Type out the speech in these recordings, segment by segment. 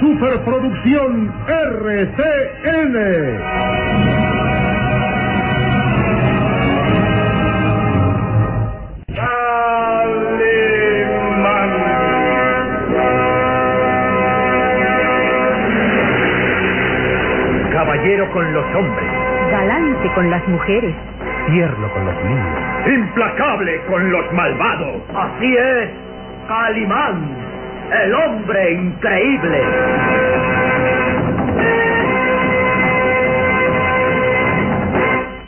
superproducción RCN. Caballero con los hombres, Galante con las mujeres. tierno con los niños. Implacable con los malvados. Así es, Calimán, el hombre increíble.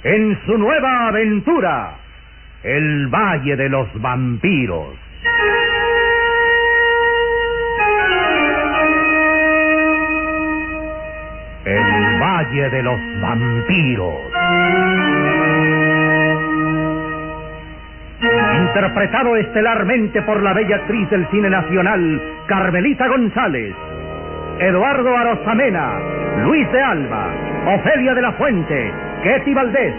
En su nueva aventura, el Valle de los Vampiros. El Valle de los Vampiros. Interpretado estelarmente por la bella actriz del cine nacional, Carmelita González, Eduardo Arosamena, Luis de Alba, Ofelia de la Fuente, Ketty Valdés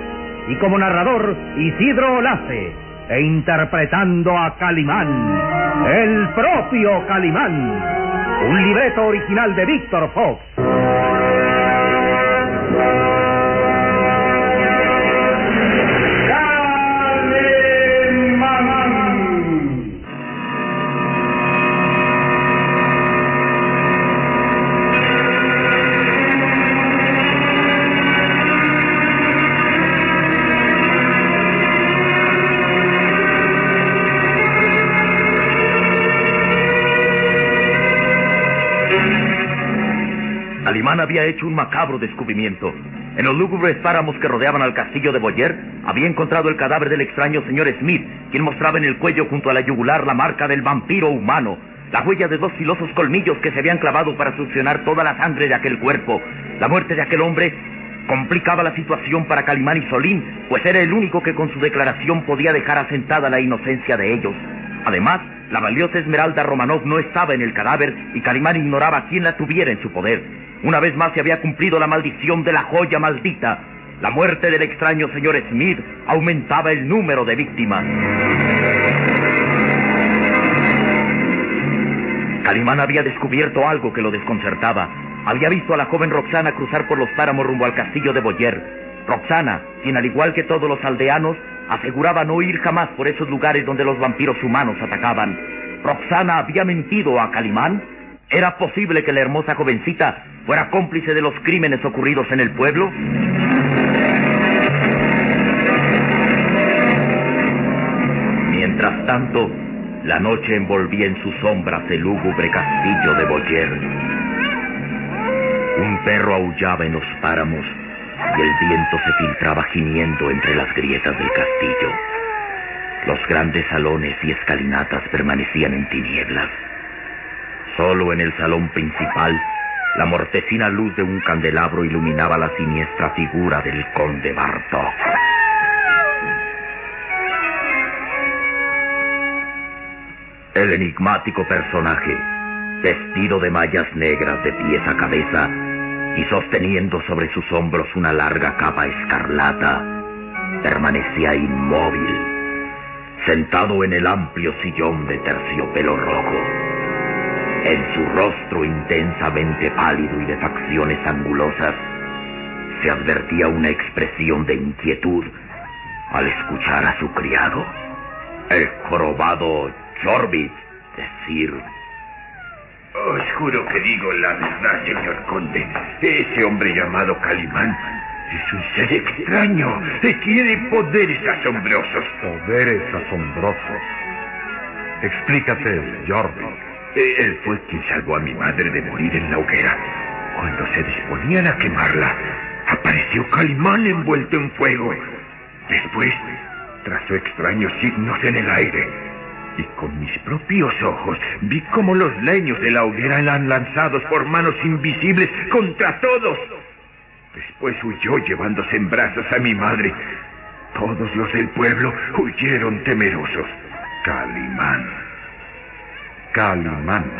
y como narrador Isidro Olace, e interpretando a Calimán, el propio Calimán, un libreto original de Víctor Fox. Calimán había hecho un macabro descubrimiento. En los lúgubres páramos que rodeaban al castillo de Boyer, había encontrado el cadáver del extraño señor Smith, quien mostraba en el cuello junto a la yugular la marca del vampiro humano, la huella de dos filosos colmillos que se habían clavado para succionar toda la sangre de aquel cuerpo. La muerte de aquel hombre complicaba la situación para Calimán y Solín, pues era el único que con su declaración podía dejar asentada la inocencia de ellos. Además, la valiosa Esmeralda Romanov no estaba en el cadáver y Calimán ignoraba quién la tuviera en su poder. Una vez más se había cumplido la maldición de la joya maldita. La muerte del extraño señor Smith aumentaba el número de víctimas. Calimán había descubierto algo que lo desconcertaba. Había visto a la joven Roxana cruzar por los páramos rumbo al castillo de Boyer. Roxana, quien al igual que todos los aldeanos, aseguraba no ir jamás por esos lugares donde los vampiros humanos atacaban. ¿Roxana había mentido a Calimán? ¿Era posible que la hermosa jovencita fuera cómplice de los crímenes ocurridos en el pueblo? Mientras tanto, la noche envolvía en sus sombras el lúgubre castillo de Boyer. Un perro aullaba en los páramos y el viento se filtraba gimiendo entre las grietas del castillo. Los grandes salones y escalinatas permanecían en tinieblas. Solo en el salón principal, la mortecina luz de un candelabro iluminaba la siniestra figura del conde Bartok. El enigmático personaje, vestido de mallas negras de pies a cabeza y sosteniendo sobre sus hombros una larga capa escarlata, permanecía inmóvil, sentado en el amplio sillón de terciopelo rojo. En su rostro intensamente pálido y de facciones angulosas se advertía una expresión de inquietud al escuchar a su criado, el jorobado Chorbit, decir... Os juro que digo la verdad, señor conde. Ese hombre llamado Calimán es un ser extraño. Tiene poderes asombrosos. Poderes asombrosos. Explícate, Jordi. Eh, Él fue quien salvó a mi madre de morir en la hoguera. Cuando se disponían a quemarla, apareció Calimán envuelto en fuego. Después, trazó extraños signos en el aire. Y con mis propios ojos vi cómo los leños de la hoguera eran lanzados por manos invisibles contra todos. Después huyó llevándose en brazos a mi madre. Todos los del pueblo huyeron temerosos. Calimán. Calimán.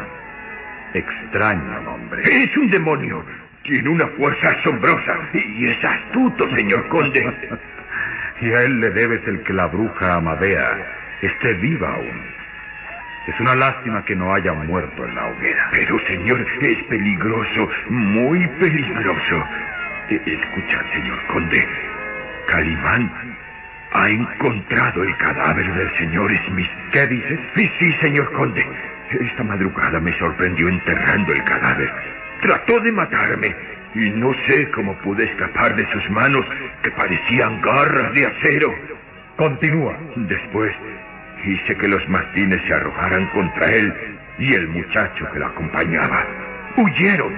Extraño nombre. Es un demonio. Tiene una fuerza asombrosa y es astuto, señor conde. y a él le debes el que la bruja Amadea esté viva aún. Es una lástima que no haya muerto en la hoguera. Pero, señor, es peligroso, muy peligroso. E- Escucha, señor conde. Calimán ha encontrado el cadáver del señor Smith. ¿Qué dices? Sí, sí, señor conde. Esta madrugada me sorprendió enterrando el cadáver. Trató de matarme y no sé cómo pude escapar de sus manos que parecían garras de acero. Continúa. Después hice que los mastines se arrojaran contra él y el muchacho que lo acompañaba. Huyeron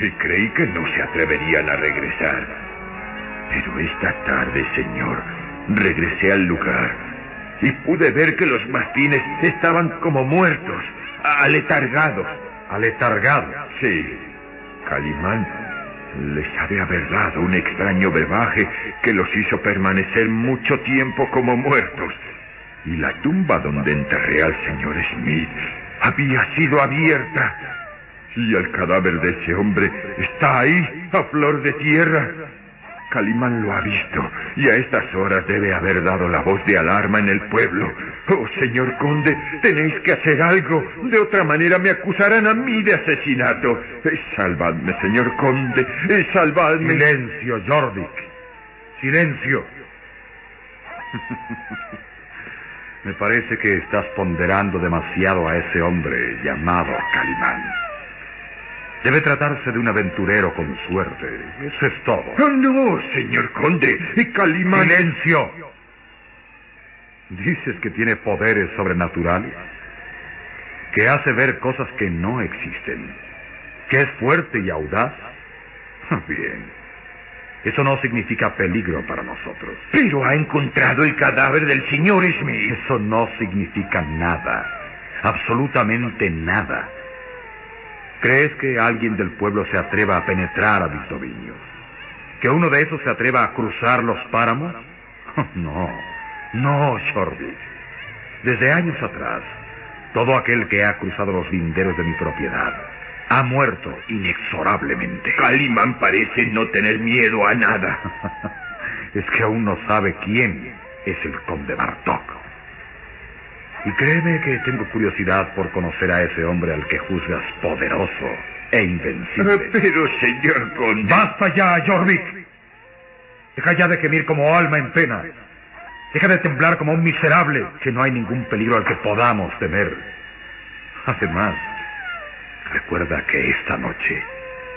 y creí que no se atreverían a regresar. Pero esta tarde, señor, regresé al lugar y pude ver que los mastines estaban como muertos, aletargados. Aletargado. Sí, Calimán les ha de haber dado un extraño brebaje que los hizo permanecer mucho tiempo como muertos. Y la tumba donde enterré al señor Smith había sido abierta. Y el cadáver de ese hombre está ahí, a flor de tierra. Calimán lo ha visto y a estas horas debe haber dado la voz de alarma en el pueblo. Oh, señor conde, tenéis que hacer algo. De otra manera me acusarán a mí de asesinato. Eh, salvadme, señor conde. eh, salvadme. Silencio, Jorvik. Silencio. Me parece que estás ponderando demasiado a ese hombre llamado Calimán. Debe tratarse de un aventurero con suerte. Eso es todo. Oh, no, señor conde. Calimán. ¡Silencio! ¿Dices que tiene poderes sobrenaturales? ¿Que hace ver cosas que no existen? ¿Que es fuerte y audaz? Bien. Eso no significa peligro para nosotros. Pero ha encontrado el cadáver del señor Smith. Eso no significa nada. Absolutamente nada. ¿Crees que alguien del pueblo se atreva a penetrar a Victorino? ¿Que uno de esos se atreva a cruzar los páramos? No, no, Shorby. Desde años atrás, todo aquel que ha cruzado los linderos de mi propiedad ha muerto inexorablemente. Calimán parece no tener miedo a nada. es que aún no sabe quién es el conde Bartok. Y créeme que tengo curiosidad por conocer a ese hombre al que juzgas poderoso e invencible. Pero, señor conde. ¡Basta ya, Jorvik! Deja ya de gemir como alma en pena. Deja de temblar como un miserable, que no hay ningún peligro al que podamos temer. Además, recuerda que esta noche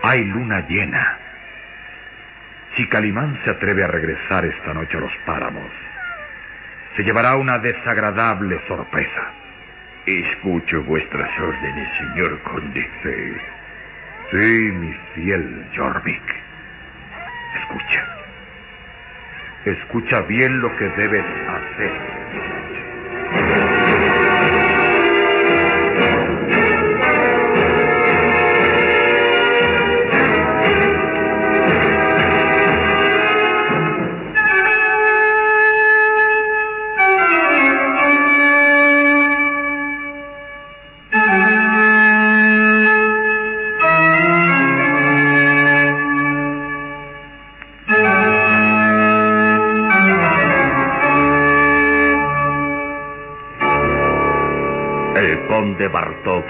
hay luna llena. Si Calimán se atreve a regresar esta noche a los páramos, se llevará una desagradable sorpresa. Escucho vuestras órdenes, señor conde. Sí, sí, mi fiel Jorvik. Escucha. Escucha bien lo que debes hacer. El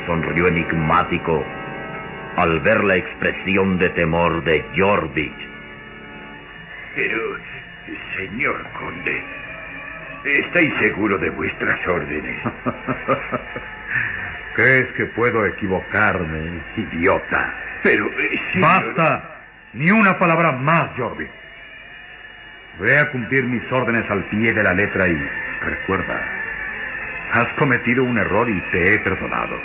sonrió enigmático al ver la expresión de temor de Jorvik. Pero, señor conde, ¿estáis seguro de vuestras órdenes? ¿Crees que puedo equivocarme, idiota? Pero, eh, señor- ¡Basta! Ni una palabra más, Jorvik. Voy a cumplir mis órdenes al pie de la letra y recuerda, has cometido un error y te he perdonado.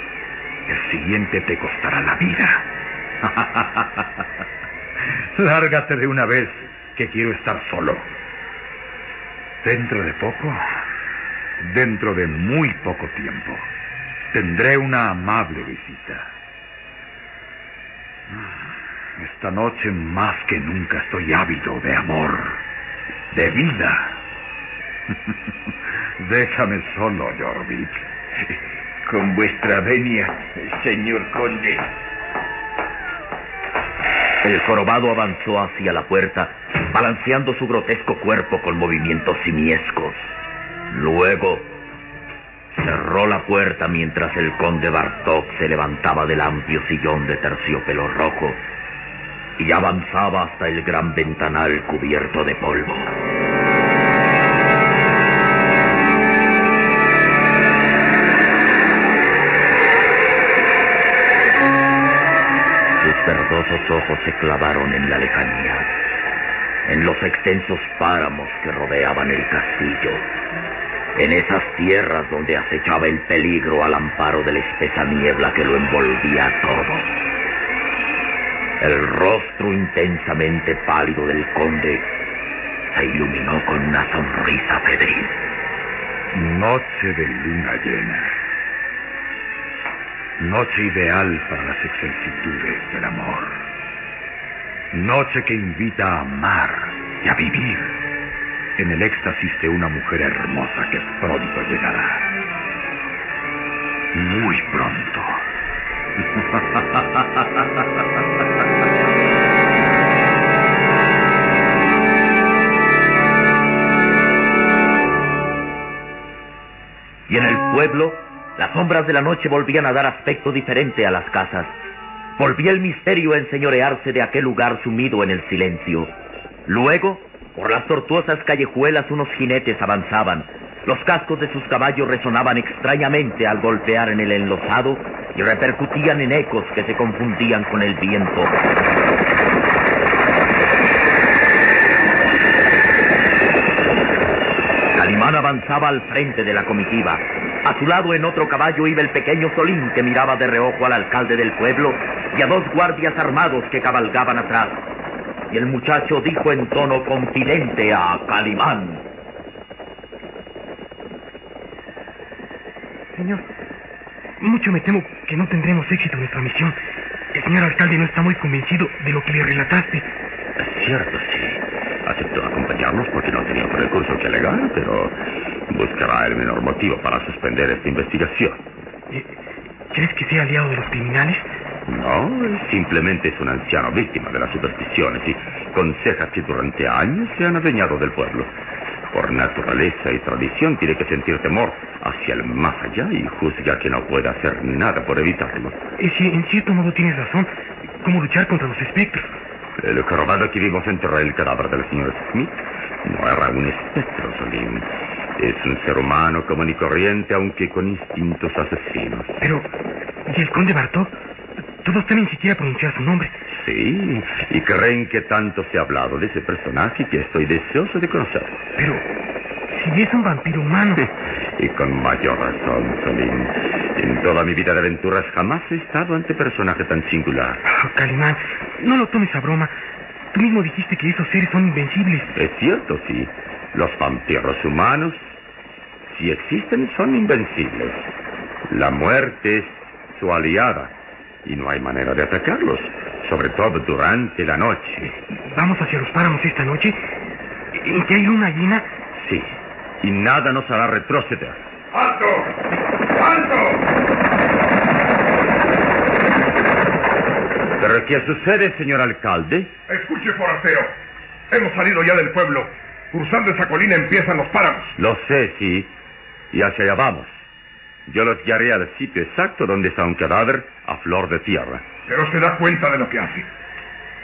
El siguiente te costará la vida. Lárgate de una vez, que quiero estar solo. Dentro de poco, dentro de muy poco tiempo, tendré una amable visita. Esta noche más que nunca estoy ávido de amor, de vida. Déjame solo, Jorvik. Con vuestra venia, señor conde. El jorobado avanzó hacia la puerta, balanceando su grotesco cuerpo con movimientos simiescos. Luego Cerró la puerta mientras el conde Bartok se levantaba del amplio sillón de terciopelo rojo y avanzaba hasta el gran ventanal cubierto de polvo. Verdosos ojos se clavaron en la lejanía, en los extensos páramos que rodeaban el castillo, en esas tierras donde acechaba el peligro al amparo de la espesa niebla que lo envolvía todo. El rostro intensamente pálido del conde se iluminó con una sonrisa febril. Noche de luna llena. Noche ideal para las excelsitudes del amor. Noche que invita a amar y a vivir en el éxtasis de una mujer hermosa que pronto llegará. Muy pronto. Y en el pueblo, las sombras de la noche volvían a dar aspecto diferente a las casas. Volvía el misterio a enseñorearse de aquel lugar sumido en el silencio. Luego, por las tortuosas callejuelas unos jinetes avanzaban. Los cascos de sus caballos resonaban extrañamente al golpear en el enlosado y repercutían en ecos que se confundían con el viento. Calimán avanzaba al frente de la comitiva. A su lado en otro caballo iba el pequeño Solín que miraba de reojo al alcalde del pueblo y a dos guardias armados que cabalgaban atrás. Y el muchacho dijo en tono confidente a Calimán. Señor, mucho me temo que no tendremos éxito en nuestra misión. El señor alcalde no está muy convencido de lo que le relataste. Es cierto, sí. Aceptó acompañarnos porque no tenía otro recurso que alegar, pero buscará el menor motivo para suspender esta investigación. Eh, ¿Crees que sea aliado de los criminales? No, simplemente es un anciano víctima de las supersticiones y conseja que durante años se han adueñado del pueblo. Por naturaleza y tradición tiene que sentir temor hacia el más allá y juzga que no puede hacer nada por evitarlo. Eh, sí, en cierto modo tienes razón. ¿Cómo luchar contra los espectros? El jorobado que vimos enterrar el cadáver del señor Smith no era un espectro, Solín. Es un ser humano común y corriente, aunque con instintos asesinos. Pero, ¿y el conde Bartok? Todos temen siquiera pronunciar su nombre. Sí, y creen que tanto se ha hablado de ese personaje que estoy deseoso de conocerlo. Pero, si es un vampiro humano. y con mayor razón, Solín. En toda mi vida de aventuras jamás he estado ante personaje tan singular. Oh, Calimán, no lo tomes a broma. Tú mismo dijiste que esos seres son invencibles. Es cierto, sí. Los vampiros humanos, si existen, son invencibles. La muerte es su aliada y no hay manera de atacarlos, sobre todo durante la noche. Vamos hacia los páramos esta noche. ¿En que hay luna llena? Sí, y nada nos hará retroceder. ¡Alto! ¡Alto! ¿Pero qué sucede, señor alcalde? Escuche, forastero. Hemos salido ya del pueblo. Cruzando esa colina empiezan los páramos. Lo sé, sí. Y hacia allá vamos. Yo los guiaré al sitio exacto donde está un cadáver a flor de tierra. Pero se da cuenta de lo que hace.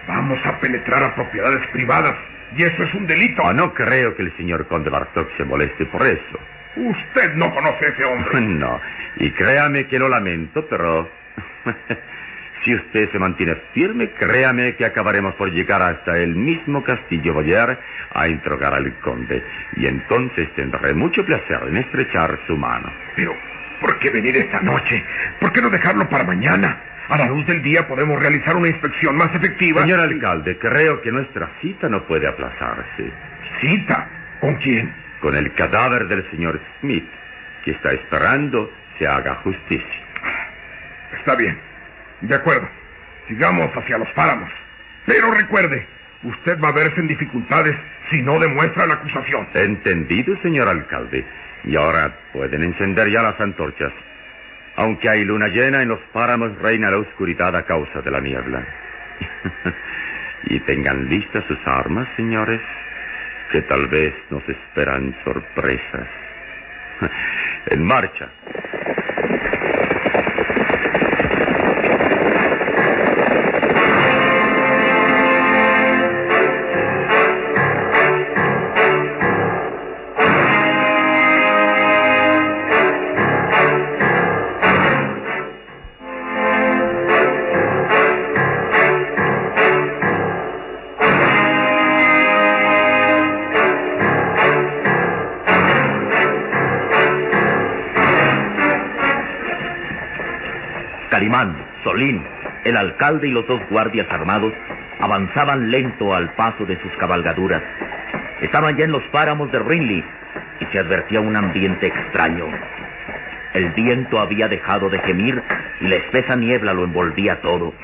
Vamos a penetrar a propiedades privadas. Y eso es un delito. Ah, no creo que el señor conde Bartok se moleste por eso. Usted no conoce a ese hombre. No. Y créame que lo lamento, pero... si usted se mantiene firme, créame que acabaremos por llegar hasta el mismo castillo Boyer a interrogar al conde. Y entonces tendré mucho placer en estrechar su mano. Pero, ¿por qué venir esta noche? ¿Por qué no dejarlo para mañana? A la luz del día podemos realizar una inspección más efectiva. Señor alcalde, creo que nuestra cita no puede aplazarse. ¿Cita? ¿Con quién? Con el cadáver del señor Smith, que está esperando se haga justicia. Está bien. De acuerdo. Sigamos hacia los páramos. Pero recuerde, usted va a verse en dificultades si no demuestra la acusación. Entendido, señor alcalde. Y ahora pueden encender ya las antorchas. Aunque hay luna llena, en los páramos reina la oscuridad a causa de la niebla. y tengan listas sus armas, señores, que tal vez nos esperan sorpresas. En marcha. Alcalde y los dos guardias armados avanzaban lento al paso de sus cabalgaduras. Estaban ya en los páramos de Rinley y se advertía un ambiente extraño. El viento había dejado de gemir y la espesa niebla lo envolvía todo.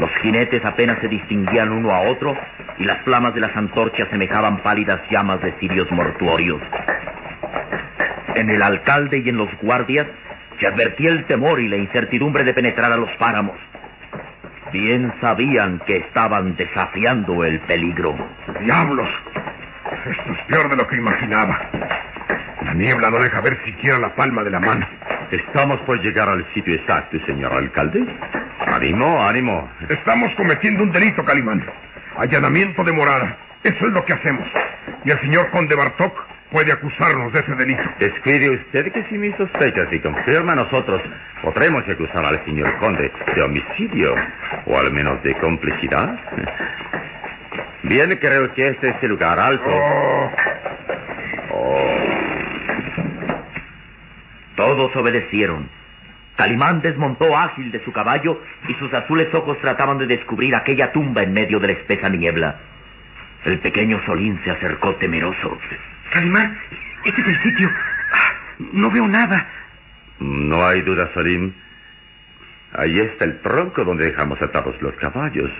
Los jinetes apenas se distinguían uno a otro y las flamas de las antorchas semejaban pálidas llamas de cirios mortuorios. En el alcalde y en los guardias se advertía el temor y la incertidumbre de penetrar a los páramos. Bien sabían que estaban desafiando el peligro. ¡Diablos! Esto es peor de lo que imaginaba. La niebla no deja ver siquiera la palma de la mano. Estamos por llegar al sitio exacto, señor alcalde. Ánimo, ánimo. Estamos cometiendo un delito, Calimán. Allanamiento de morada. Eso es lo que hacemos. Y el señor conde Bartok puede acusarnos de ese delito. Descuide usted que si mis sospechas se confirman, nosotros podremos acusar al señor conde de homicidio, o al menos de complicidad. Bien, creo que este es el lugar alto. Oh, Oh. Todos obedecieron. Calimán desmontó ágil de su caballo y sus azules ojos trataban de descubrir aquella tumba en medio de la espesa niebla. El pequeño Solín se acercó temeroso. Calimán, este es el sitio. Ah, no veo nada. No hay duda, Salim. Ahí está el tronco donde dejamos atados los caballos.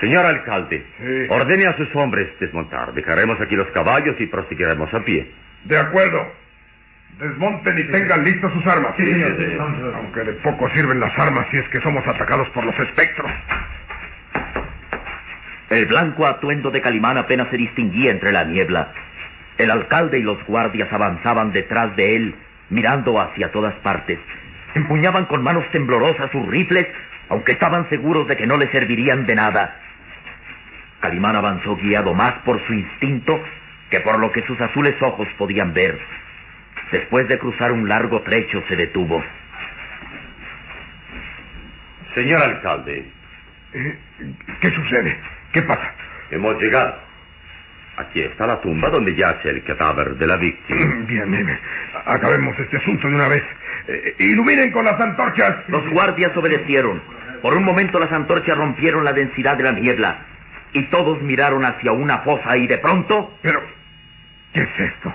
Señor alcalde, Sí. ordene a sus hombres desmontar. Dejaremos aquí los caballos y proseguiremos a pie. de acuerdo. Desmonten y tengan listas sus armas. Aunque de poco sirven las armas si es que somos atacados por los espectros. El blanco atuendo de Calimán apenas se distinguía entre la niebla. El alcalde y los guardias avanzaban detrás de él, mirando hacia todas partes. Empuñaban con manos temblorosas sus rifles, aunque estaban seguros de que no le servirían de nada. Calimán avanzó guiado más por su instinto que por lo que sus azules ojos podían ver. Después de cruzar un largo trecho se detuvo. Señor alcalde, Eh, ¿Qué sucede? ¿Qué pasa? hemos llegado. Aquí está la tumba donde yace el cadáver de la víctima. Bien, bien. Acabemos este asunto de una vez. Eh, iluminen con las antorchas. Los guardias obedecieron. Por un momento las antorchas rompieron la densidad de la niebla y todos miraron hacia una fosa y de pronto Pero, ¿qué es esto?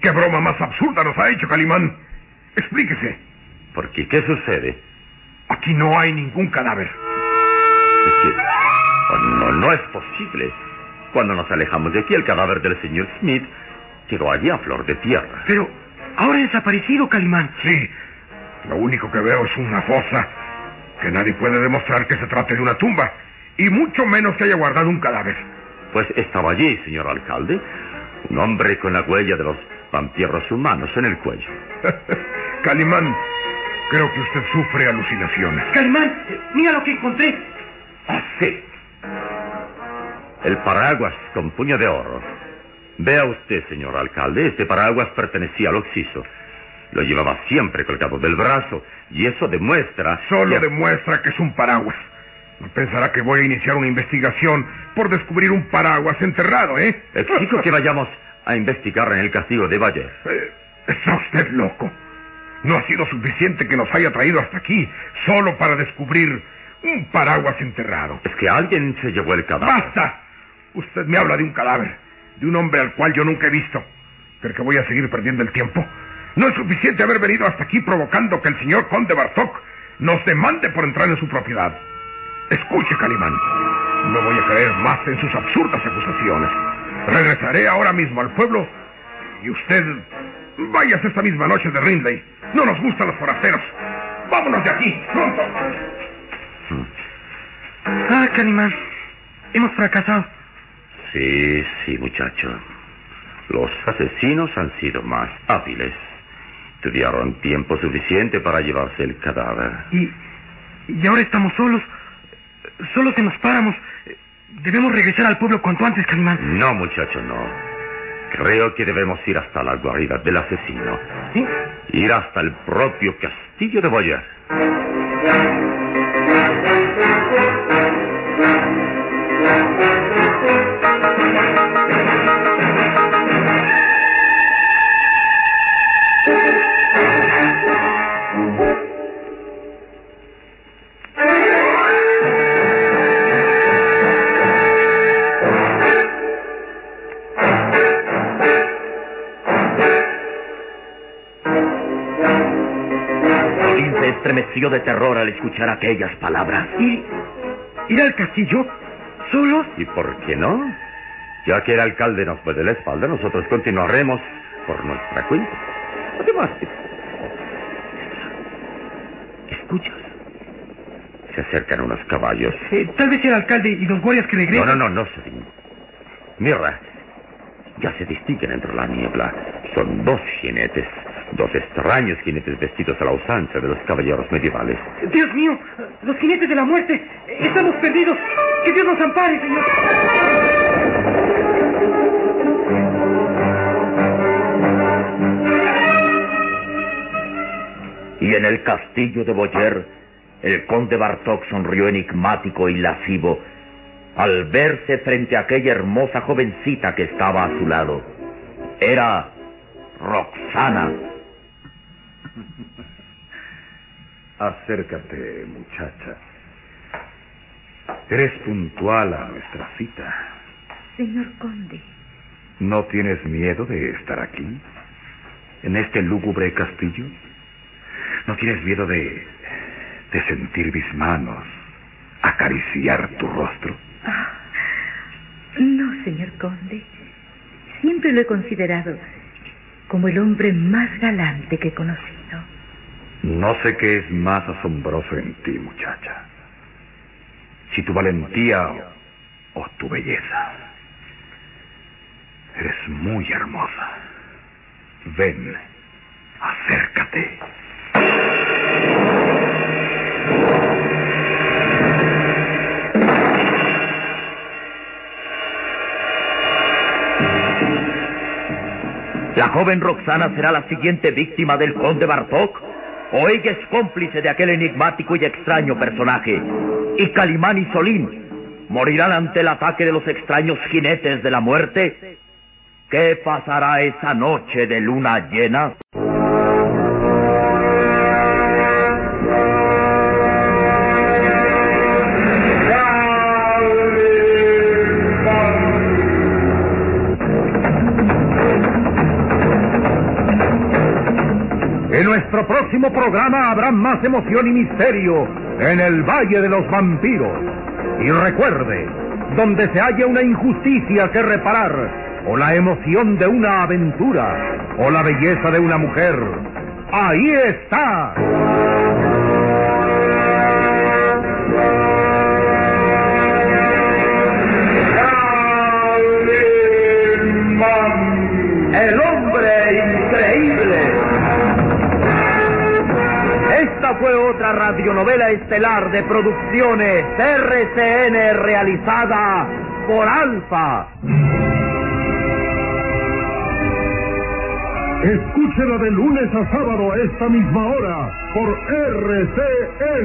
¿Qué broma más absurda nos ha hecho Calimán? Explíquese. ¿Por qué? ¿Qué sucede? Aquí no hay ningún cadáver. Es que... oh, no, no es posible. Cuando nos alejamos de aquí, el cadáver del señor Smith quedó allí a flor de tierra. Pero ahora ha desaparecido, Calimán. Sí. Lo único que veo es una fosa que nadie puede demostrar que se trate de una tumba. Y mucho menos que haya guardado un cadáver. Pues estaba allí, señor alcalde, un hombre con la huella de los vampiros humanos en el cuello. Calimán, creo que usted sufre alucinaciones. Calimán, mira lo que encontré. Ah, sí. El paraguas con puño de oro. Vea usted, señor alcalde, este paraguas pertenecía al Oxiso. Lo llevaba siempre colgado del brazo, y eso demuestra... Solo que- demuestra que es un paraguas. No pensará que voy a iniciar una investigación por descubrir un paraguas enterrado, ¿eh? Exijo que vayamos a investigar en el castigo de Valle. Eh, Está usted loco. No ha sido suficiente que nos haya traído hasta aquí solo para descubrir un paraguas enterrado. Es que alguien se llevó el cadáver. ¡Basta! Usted me habla de un cadáver, de un hombre al cual yo nunca he visto. ¿Cree que voy a seguir perdiendo el tiempo? No es suficiente haber venido hasta aquí provocando que el señor conde Bartok nos demande por entrar en su propiedad. Escuche, Calimán. No voy a creer más en sus absurdas acusaciones. Regresaré ahora mismo al pueblo y usted váyase esta misma noche de Rinley. No nos gustan los forasteros. Vámonos de aquí, pronto. Ah, Calimán, hemos fracasado. Sí, sí, muchacho. Los asesinos han sido más hábiles. Tuvieron tiempo suficiente para llevarse el cadáver. Y, y ahora estamos solos. Solos en los páramos. Debemos regresar al pueblo cuanto antes, Calimán. No, muchacho, no. Creo que debemos ir hasta la guarida del asesino. ¿Sí? Ir hasta el propio castillo de Boyer. Estremeció de terror al escuchar aquellas palabras. ¿Y ir al castillo? ¿Solos? ¿Y por qué no? Ya que el alcalde nos puede la espalda, nosotros continuaremos por nuestra cuenta. Además, ¿escuchas? Se acercan unos caballos. Eh, tal vez el alcalde y los guardias que regresen. No, no, no, no, Serín. Mira, ya se distinguen entre la niebla. Son dos jinetes, dos extraños jinetes vestidos a la usanza de los caballeros medievales. Dios mío, los jinetes de la muerte. Estamos perdidos. Que Dios nos ampare, señor. Y en el castillo de Boyer, el conde Bartok sonrió enigmático y lascivo al verse frente a aquella hermosa jovencita que estaba a su lado. Era Roxana. Acércate, muchacha. Eres puntual a nuestra cita. Señor conde, ¿No tienes miedo de estar aquí? ¿En este lúgubre castillo? ¿No tienes miedo de, de sentir mis manos acariciar tu rostro? No, señor conde. Siempre lo he considerado como el hombre más galante que he conocido. No sé qué es más asombroso en ti, muchacha. Si tu valentía o, o tu belleza. Eres muy hermosa. Ven, acércate. ¿La joven Roxana será la siguiente víctima del conde Bartok? ¿O ella es cómplice de aquel enigmático y extraño personaje? ¿Y Calimán y Solín morirán ante el ataque de los extraños jinetes de la muerte? ¿Qué pasará esa noche de luna llena? Próximo programa habrá más emoción y misterio en el Valle de los Vampiros. Y recuerde, donde se haya una injusticia que reparar, o la emoción de una aventura, o la belleza de una mujer, ahí está. El hombre increíble. Esta fue otra radionovela estelar de producciones RCN realizada por Alfa. Escúchela de lunes a sábado a esta misma hora por RCN.